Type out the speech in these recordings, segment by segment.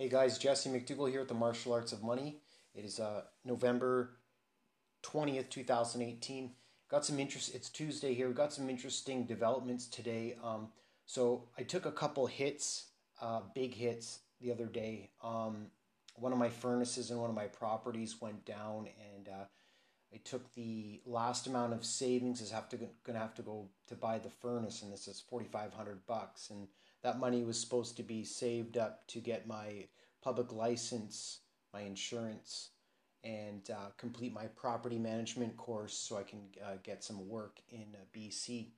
Hey guys, Jesse McDougall here at the Martial Arts of Money. It is uh, November 20th, 2018. Got some interest, it's Tuesday here. We got some interesting developments today. Um, so I took a couple hits, uh, big hits, the other day. Um, one of my furnaces and one of my properties went down, and uh, I took the last amount of savings is have to gonna have to go to buy the furnace, and this is forty five hundred bucks, and that money was supposed to be saved up to get my public license, my insurance, and uh, complete my property management course so I can uh, get some work in uh, BC.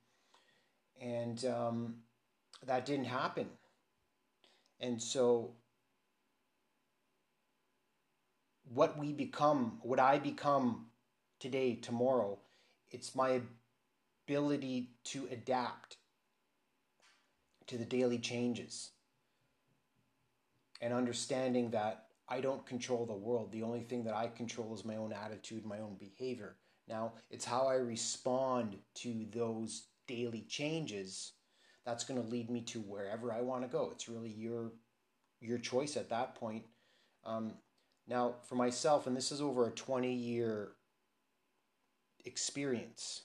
And um, that didn't happen. And so, what we become, what I become today, tomorrow, it's my ability to adapt to the daily changes and understanding that I don't control the world. The only thing that I control is my own attitude, my own behavior. Now, it's how I respond to those daily changes that's going to lead me to wherever I want to go. It's really your your choice at that point. Um, now, for myself, and this is over a 20 year experience,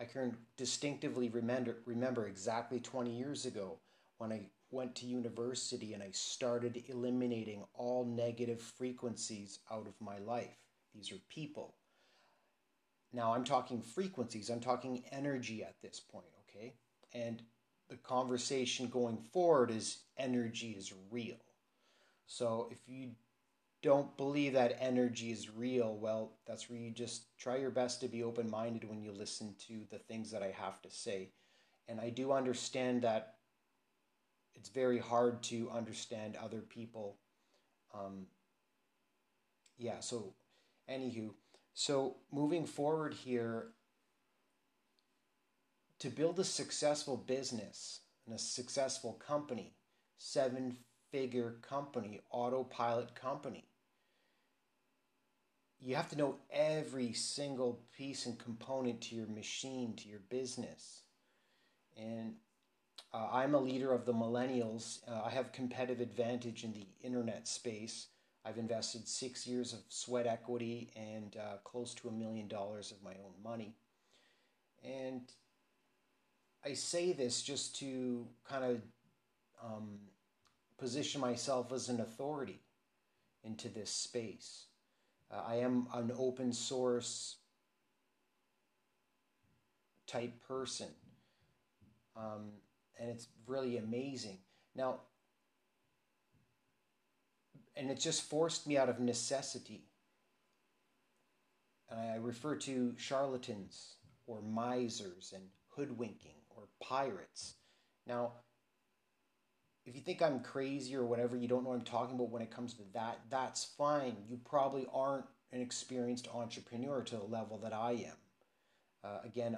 I can distinctively remember, remember exactly 20 years ago when I went to university and I started eliminating all negative frequencies out of my life. These are people. Now I'm talking frequencies, I'm talking energy at this point, okay? And the conversation going forward is energy is real. So if you don't believe that energy is real, well, that's where you just try your best to be open minded when you listen to the things that I have to say. And I do understand that it's very hard to understand other people. Um, yeah, so, anywho, so moving forward here, to build a successful business and a successful company, seven figure company, autopilot company, you have to know every single piece and component to your machine, to your business. And uh, I'm a leader of the millennials. Uh, I have competitive advantage in the internet space. I've invested six years of sweat equity and uh, close to a million dollars of my own money. And I say this just to kind of um, position myself as an authority into this space. Uh, I am an open source type person. Um, and it's really amazing. Now, and it just forced me out of necessity. And I refer to charlatans or misers and hoodwinking or pirates. Now, if you think I'm crazy or whatever, you don't know what I'm talking about when it comes to that, that's fine. You probably aren't an experienced entrepreneur to the level that I am. Uh, again,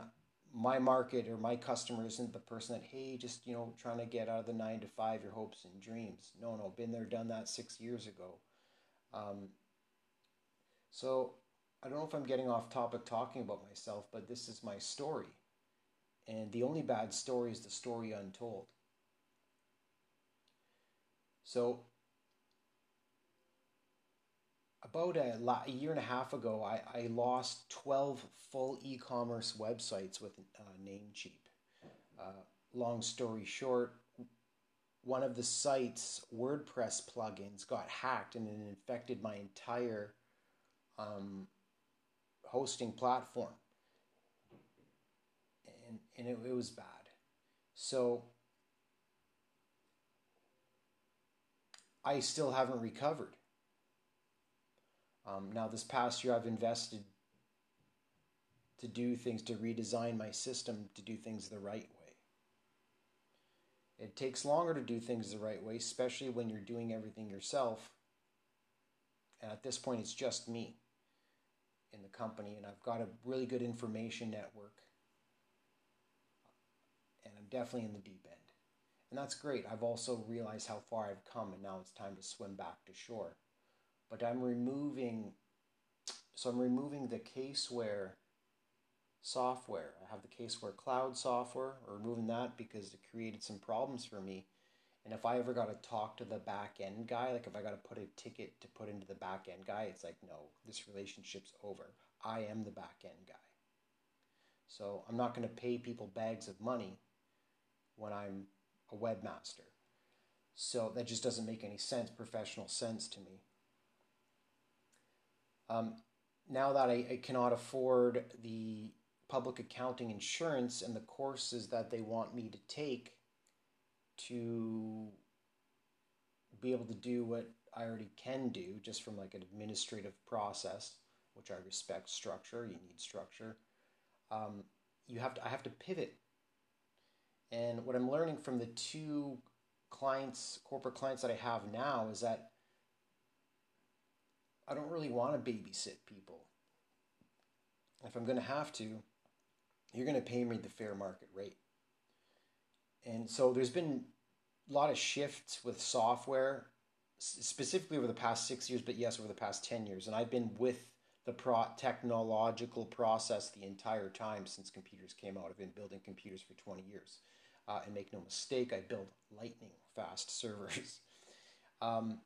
my market or my customer isn't the person that hey just you know trying to get out of the nine to five your hopes and dreams no no been there done that six years ago um, so i don't know if i'm getting off topic talking about myself but this is my story and the only bad story is the story untold so about a, a, year and a half ago, I, I lost 12 full e commerce websites with uh, Namecheap. Uh, long story short, one of the site's WordPress plugins got hacked and it infected my entire um, hosting platform. And, and it, it was bad. So I still haven't recovered. Um, now, this past year, I've invested to do things, to redesign my system to do things the right way. It takes longer to do things the right way, especially when you're doing everything yourself. And at this point, it's just me in the company, and I've got a really good information network. And I'm definitely in the deep end. And that's great. I've also realized how far I've come, and now it's time to swim back to shore but I'm removing, so I'm removing the caseware software. I have the caseware cloud software, removing that because it created some problems for me. And if I ever got to talk to the back end guy, like if I got to put a ticket to put into the back end guy, it's like, no, this relationship's over. I am the back end guy. So I'm not going to pay people bags of money when I'm a webmaster. So that just doesn't make any sense, professional sense to me. Um, now that I, I cannot afford the public accounting insurance and the courses that they want me to take to be able to do what I already can do just from like an administrative process, which I respect structure, you need structure. Um, you have to I have to pivot. And what I'm learning from the two clients, corporate clients that I have now is that I don't really want to babysit people. If I'm going to have to, you're going to pay me the fair market rate. And so there's been a lot of shifts with software, specifically over the past six years, but yes, over the past 10 years. And I've been with the pro- technological process the entire time since computers came out. I've been building computers for 20 years. Uh, and make no mistake, I build lightning fast servers. Um,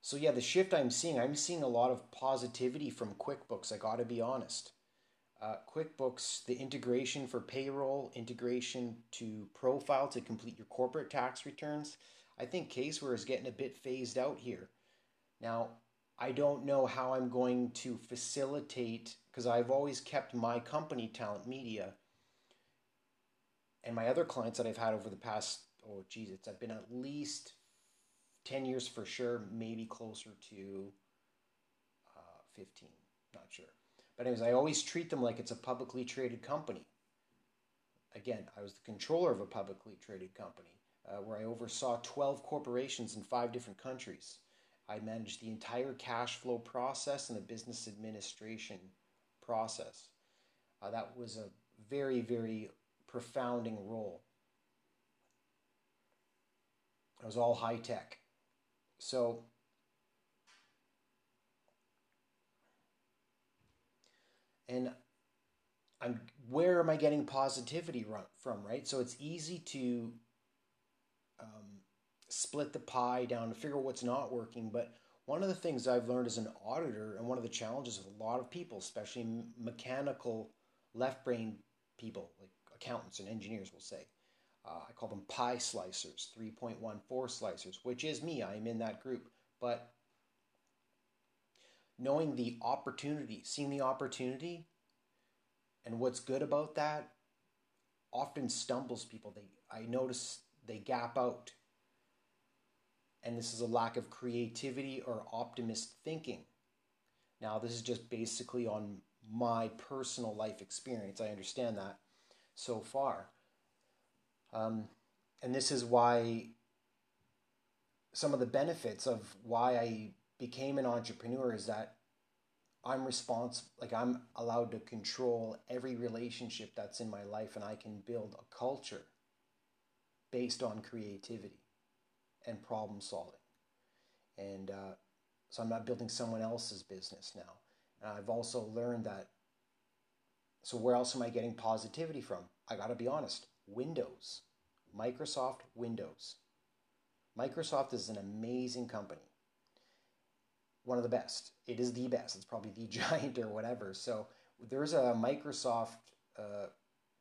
so yeah, the shift I'm seeing, I'm seeing a lot of positivity from QuickBooks. I got to be honest. Uh, QuickBooks, the integration for payroll, integration to profile to complete your corporate tax returns. I think Caseware is getting a bit phased out here. Now, I don't know how I'm going to facilitate because I've always kept my company, Talent Media, and my other clients that I've had over the past, oh geez, it's I've been at least 10 years for sure, maybe closer to uh, 15, not sure. But anyways, I always treat them like it's a publicly traded company. Again, I was the controller of a publicly traded company uh, where I oversaw 12 corporations in five different countries. I managed the entire cash flow process and the business administration process. Uh, that was a very, very profounding role. It was all high tech. So, and I'm where am I getting positivity from, right? So it's easy to um, split the pie down to figure out what's not working. But one of the things I've learned as an auditor, and one of the challenges with a lot of people, especially mechanical left brain people, like accountants and engineers will say. Uh, I call them pie slicers, 3.14 slicers, which is me. I'm in that group. But knowing the opportunity, seeing the opportunity, and what's good about that often stumbles people. They I notice they gap out. And this is a lack of creativity or optimist thinking. Now, this is just basically on my personal life experience. I understand that so far. Um, and this is why some of the benefits of why I became an entrepreneur is that I'm responsible, like I'm allowed to control every relationship that's in my life, and I can build a culture based on creativity and problem solving. And uh, so I'm not building someone else's business now. And I've also learned that so where else am I getting positivity from? I got to be honest. Windows. Microsoft Windows. Microsoft is an amazing company. One of the best. It is the best. It's probably the giant or whatever. So there's a Microsoft uh,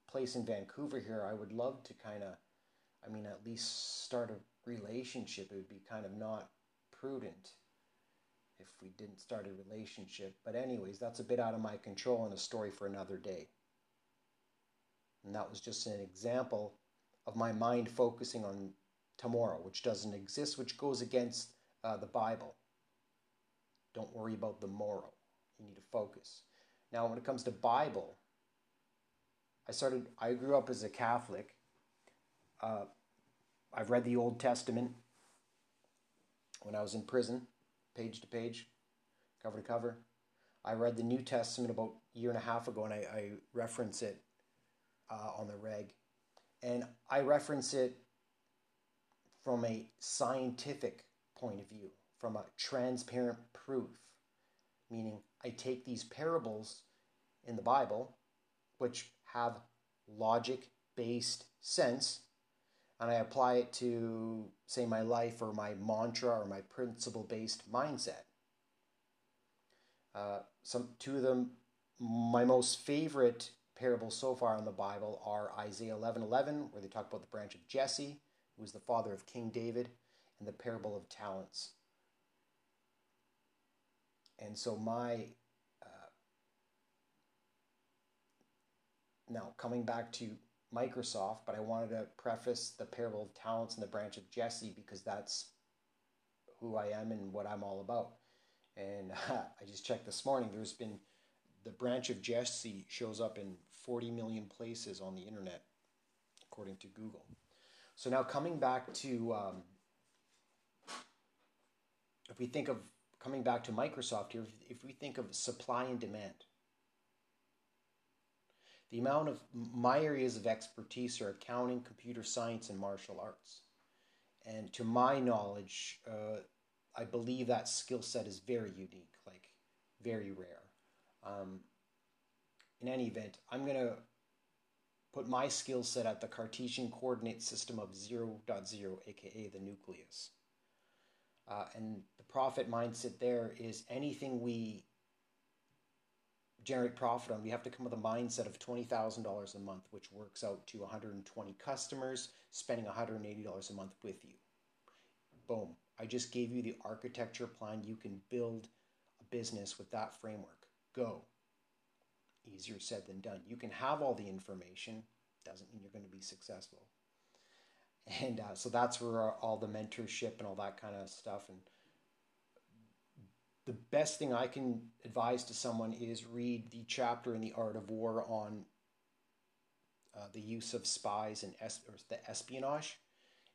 place in Vancouver here. I would love to kind of, I mean, at least start a relationship. It would be kind of not prudent if we didn't start a relationship. But, anyways, that's a bit out of my control and a story for another day. And that was just an example of my mind focusing on tomorrow, which doesn't exist, which goes against uh, the Bible. Don't worry about the moral. You need to focus. Now, when it comes to Bible, I started, I grew up as a Catholic. Uh, I've read the Old Testament when I was in prison page to page, cover to cover. I read the New Testament about a year and a half ago, and I, I reference it uh, on the reg. And I reference it from a scientific point of view, from a transparent proof, meaning I take these parables in the Bible, which have logic based sense, and I apply it to, say, my life or my mantra or my principle based mindset. Uh, some two of them, my most favorite parables so far in the Bible are Isaiah 11 11, where they talk about the branch of Jesse, who was the father of King David, and the parable of talents. And so my uh, now coming back to Microsoft, but I wanted to preface the parable of talents and the branch of Jesse because that's who I am and what I'm all about. And I just checked this morning. There's been the branch of Jesse shows up in 40 million places on the internet, according to Google. So now coming back to, um, if we think of coming back to Microsoft here, if we think of supply and demand, the amount of my areas of expertise are accounting, computer science, and martial arts. And to my knowledge, uh, I believe that skill set is very unique, like very rare. Um, in any event, I'm going to put my skill set at the Cartesian coordinate system of 0.0, aka the nucleus. Uh, and the profit mindset there is anything we generate profit on, we have to come with a mindset of $20,000 a month, which works out to 120 customers, spending $180 a month with you. Boom. I just gave you the architecture plan. You can build a business with that framework. Go. Easier said than done. You can have all the information, doesn't mean you're going to be successful. And uh, so that's where all the mentorship and all that kind of stuff and the best thing I can advise to someone is read the chapter in the Art of War on uh, the use of spies and es- the espionage,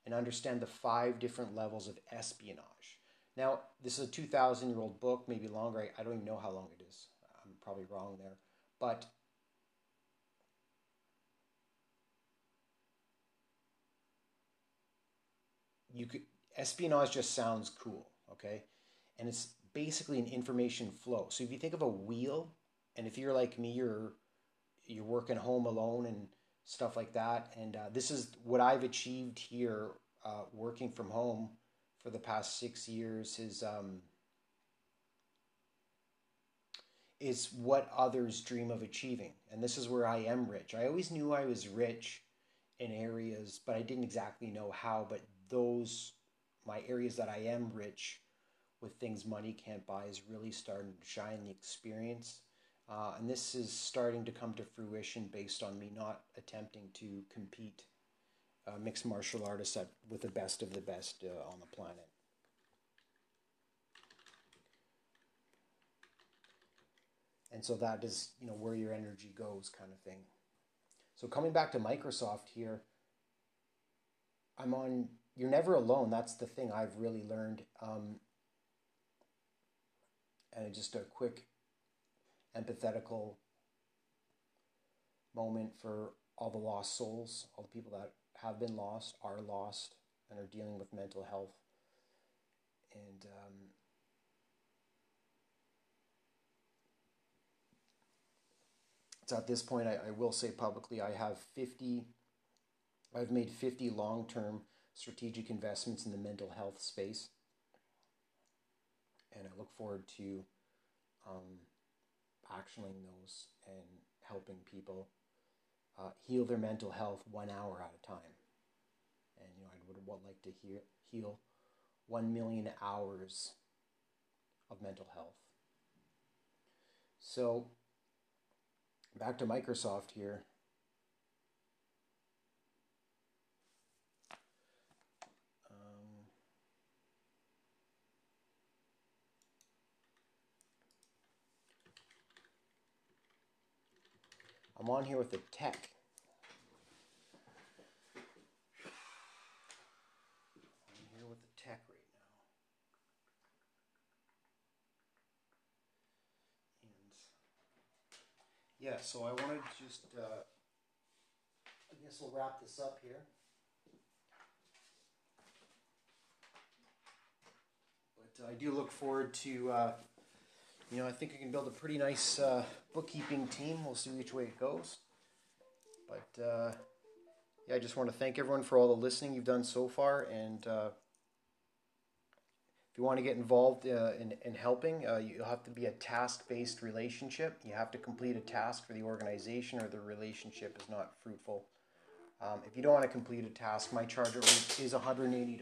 and understand the five different levels of espionage. Now, this is a 2,000 year old book, maybe longer. I, I don't even know how long it is. I'm probably wrong there. But you could espionage just sounds cool, okay? And it's basically an information flow. So if you think of a wheel, and if you're like me, you're you're working home alone and stuff like that, and uh, this is what I've achieved here uh, working from home for the past six years is um, is what others dream of achieving, and this is where I am rich. I always knew I was rich in areas, but I didn't exactly know how. But those my areas that I am rich with things money can't buy is really starting to shine the experience. Uh, and this is starting to come to fruition based on me not attempting to compete uh, mixed martial artists at, with the best of the best uh, on the planet. And so that is, you know, where your energy goes, kind of thing. So coming back to Microsoft here, I'm on. You're never alone. That's the thing I've really learned. Um, and just a quick empathetical moment for all the lost souls, all the people that have been lost, are lost, and are dealing with mental health. And um, so at this point, I, I will say publicly, I have 50, I've made 50 long term strategic investments in the mental health space and I look forward to um, actioning those and helping people uh, heal their mental health one hour at a time. And you know, I would, like to hear, heal one million hours of mental health. So, back to Microsoft here. I'm on here with the tech. I'm here with the tech right now. And yeah, so I wanted to just, uh, I guess we'll wrap this up here. But I do look forward to uh, you know, I think I can build a pretty nice uh, bookkeeping team. We'll see which way it goes. But uh, yeah, I just want to thank everyone for all the listening you've done so far. And uh, if you want to get involved uh, in, in helping, uh, you'll have to be a task based relationship. You have to complete a task for the organization, or the relationship is not fruitful. Um, if you don't want to complete a task, my charge rate is $180.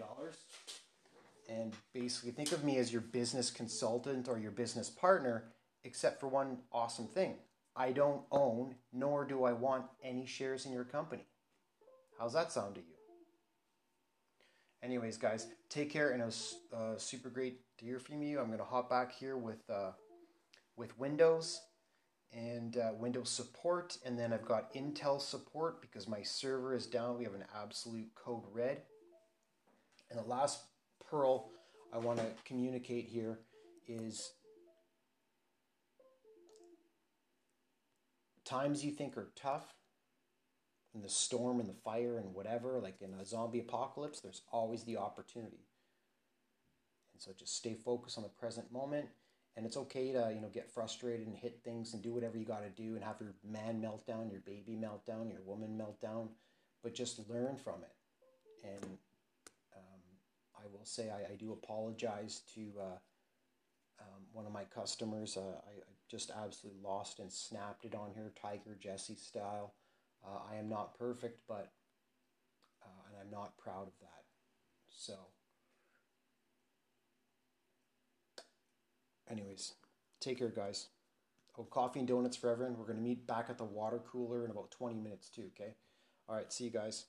And basically, think of me as your business consultant or your business partner, except for one awesome thing I don't own, nor do I want any shares in your company. How's that sound to you? Anyways, guys, take care, and it was uh, super great to hear from you. I'm going to hop back here with uh, with Windows and uh, Windows support, and then I've got Intel support because my server is down. We have an absolute code red. And the last pearl I want to communicate here is times you think are tough, in the storm and the fire and whatever, like in a zombie apocalypse, there's always the opportunity. And so just stay focused on the present moment. And it's okay to, you know, get frustrated and hit things and do whatever you got to do and have your man meltdown, your baby meltdown, your woman meltdown, but just learn from it. And I will say I, I do apologize to uh, um, one of my customers. Uh, I, I just absolutely lost and snapped it on here, Tiger Jesse style. Uh, I am not perfect, but uh, and I'm not proud of that. So, anyways, take care, guys. Oh, coffee and donuts for everyone. We're going to meet back at the water cooler in about 20 minutes, too, okay? All right, see you guys.